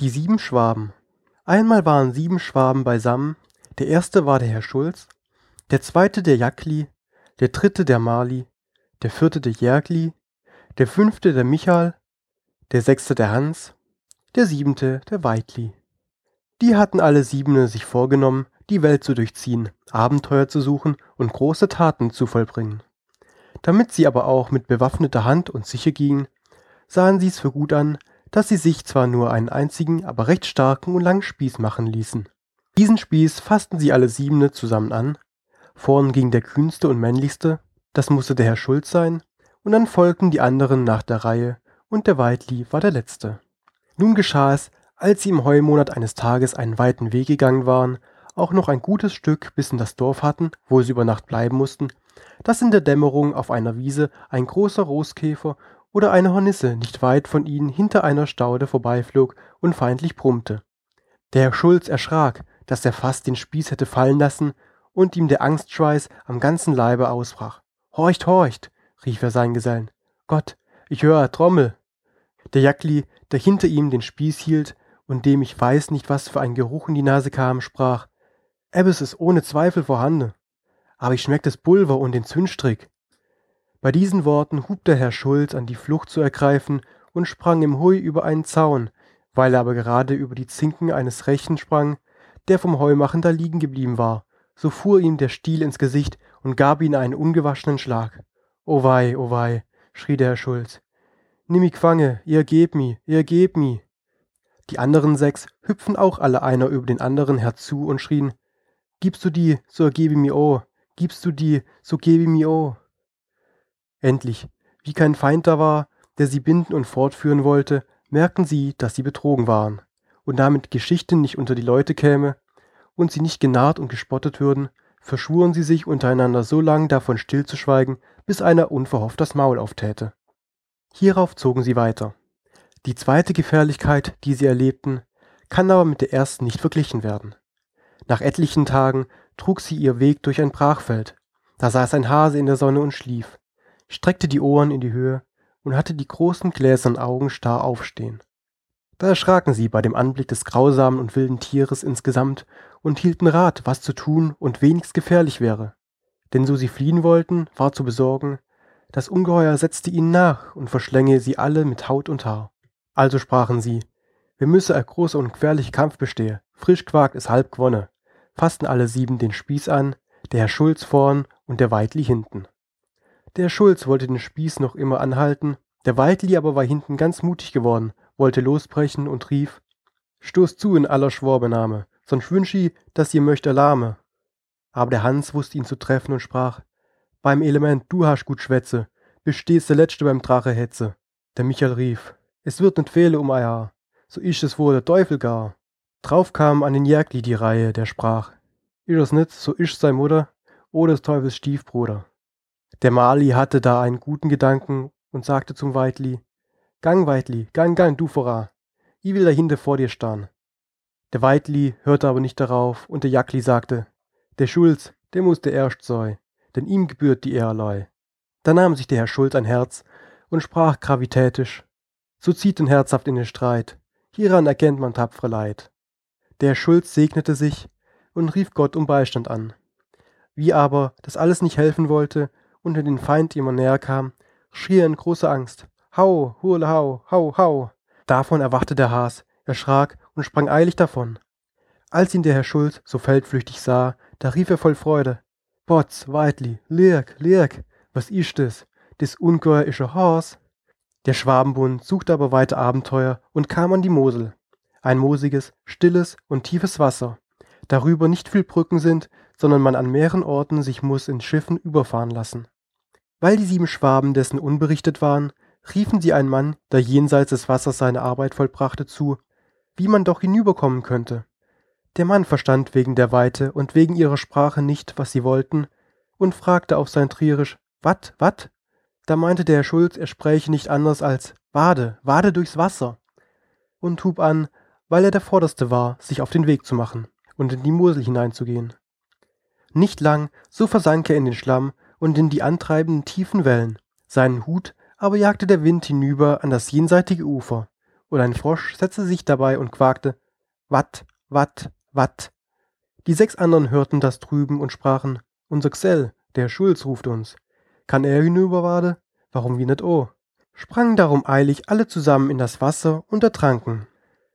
Die sieben Schwaben. Einmal waren sieben Schwaben beisammen. Der erste war der Herr Schulz, der zweite der Jackli, der dritte der Marli, der vierte der Järgli, der fünfte der Michal, der sechste der Hans, der siebente der Weitli. Die hatten alle siebene sich vorgenommen, die Welt zu durchziehen, Abenteuer zu suchen und große Taten zu vollbringen. Damit sie aber auch mit bewaffneter Hand und sicher gingen, sahen sie's für gut an, dass sie sich zwar nur einen einzigen, aber recht starken und langen Spieß machen ließen. Diesen Spieß fassten sie alle siebene zusammen an. Vorn ging der kühnste und männlichste, das musste der Herr Schulz sein, und dann folgten die anderen nach der Reihe, und der Weitli war der letzte. Nun geschah es, als sie im Heumonat eines Tages einen weiten Weg gegangen waren, auch noch ein gutes Stück bis in das Dorf hatten, wo sie über Nacht bleiben mussten, dass in der Dämmerung auf einer Wiese ein großer Roßkäfer oder eine Hornisse nicht weit von ihnen hinter einer Staude vorbeiflog und feindlich brummte. Der Herr Schulz erschrak, dass er fast den Spieß hätte fallen lassen und ihm der Angstschweiß am ganzen Leibe ausbrach. Horcht, horcht, rief er seinen Gesellen. Gott, ich höre Trommel. Der Jackli, der hinter ihm den Spieß hielt und dem ich weiß nicht was für ein Geruch in die Nase kam, sprach, Ebbes ist ohne Zweifel vorhanden. Aber ich schmeck das Pulver und den Zündstrick. Bei diesen Worten hub der Herr Schulz an die Flucht zu ergreifen und sprang im Hui über einen Zaun, weil er aber gerade über die Zinken eines Rechen sprang, der vom Heumachen da liegen geblieben war, so fuhr ihm der Stiel ins Gesicht und gab ihm einen ungewaschenen Schlag. O wei, o wei, schrie der Herr Schulz. Nimm mi Quange, ihr gebt mi, ihr gebt mi. Die anderen sechs hüpfen auch alle einer über den anderen herzu und schrien, Gibst du die, so gebe mi o, gibst du die, so gebe mi o. Endlich, wie kein Feind da war, der sie binden und fortführen wollte, merkten sie, dass sie betrogen waren, und damit Geschichten nicht unter die Leute käme und sie nicht genarrt und gespottet würden, verschwuren sie sich untereinander so lang davon stillzuschweigen, bis einer unverhofft das Maul auftäte. Hierauf zogen sie weiter. Die zweite Gefährlichkeit, die sie erlebten, kann aber mit der ersten nicht verglichen werden. Nach etlichen Tagen trug sie ihr Weg durch ein Brachfeld. Da saß ein Hase in der Sonne und schlief streckte die Ohren in die Höhe und hatte die großen gläsernen Augen starr aufstehen. Da erschraken sie bei dem Anblick des grausamen und wilden Tieres insgesamt und hielten Rat, was zu tun und wenigst gefährlich wäre. Denn so sie fliehen wollten, war zu besorgen, das Ungeheuer setzte ihnen nach und verschlänge sie alle mit Haut und Haar. Also sprachen sie, wir müsse ein großer und gefährlicher Kampf bestehe, frisch quakt ist halb gewonne, fassten alle sieben den Spieß an, der Herr Schulz vorn und der Weidli hinten. Der Schulz wollte den Spieß noch immer anhalten, der Waldli aber war hinten ganz mutig geworden, wollte losbrechen und rief, Stoß zu in aller Schworbename, sonst wünsch i, dass ihr möcht erlahme. Aber der Hans wusste ihn zu treffen und sprach, beim Element, du hast gut Schwätze, bestehst der Letzte beim Drache Hetze. Der Michael rief, es wird nicht fehle um ein Haar, so isch es wohl der Teufel gar. Drauf kam an den Jagdli die Reihe, der sprach, isch es nit, so isch sei Mutter, oder des Teufels Stiefbruder. Der Mali hatte da einen guten Gedanken und sagte zum Weitli, Gang, Weitli, gang, gang, du voran. I will dahinter vor dir starren. Der Weitli hörte aber nicht darauf und der Jackli sagte, der Schulz, der muss der erst sei, denn ihm gebührt die Ehrlei. Da nahm sich der Herr Schulz ein Herz und sprach gravitätisch, so zieht den herzhaft in den Streit, hieran erkennt man tapfere Leid. Der Herr Schulz segnete sich und rief Gott um Beistand an. Wie aber das alles nicht helfen wollte, und den Feind immer näher kam, schrie er in großer Angst. Hau, hurle hau, hau, hau. Davon erwachte der Has, erschrak und sprang eilig davon. Als ihn der Herr Schulz so feldflüchtig sah, da rief er voll Freude. Potz, Weitli, Lirk, Lirk, was ist des? Des ungeheuer ische Haus? Der Schwabenbund suchte aber weiter Abenteuer und kam an die Mosel. Ein moosiges, stilles und tiefes Wasser. Darüber nicht viel Brücken sind, sondern man an mehreren Orten sich muss in Schiffen überfahren lassen. Weil die sieben Schwaben dessen unberichtet waren, riefen sie einen Mann, der jenseits des Wassers seine Arbeit vollbrachte, zu, wie man doch hinüberkommen könnte. Der Mann verstand wegen der Weite und wegen ihrer Sprache nicht, was sie wollten, und fragte auf sein Trierisch, wat, wat? Da meinte der Herr Schulz, er spräche nicht anders als Wade, wade durchs Wasser, und hub an, weil er der Vorderste war, sich auf den Weg zu machen und in die Mosel hineinzugehen. Nicht lang, so versank er in den Schlamm und in die antreibenden tiefen Wellen. Seinen Hut aber jagte der Wind hinüber an das jenseitige Ufer, und ein Frosch setzte sich dabei und quakte Watt, Watt, Watt. Die sechs anderen hörten das drüben und sprachen Unser Gesell, der Schulz, ruft uns. Kann er hinüber wade? Warum wie net o? Sprangen darum eilig alle zusammen in das Wasser und ertranken.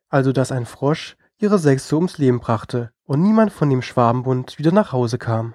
Also dass ein Frosch ihre sechs so ums Leben brachte und niemand von dem Schwabenbund wieder nach Hause kam.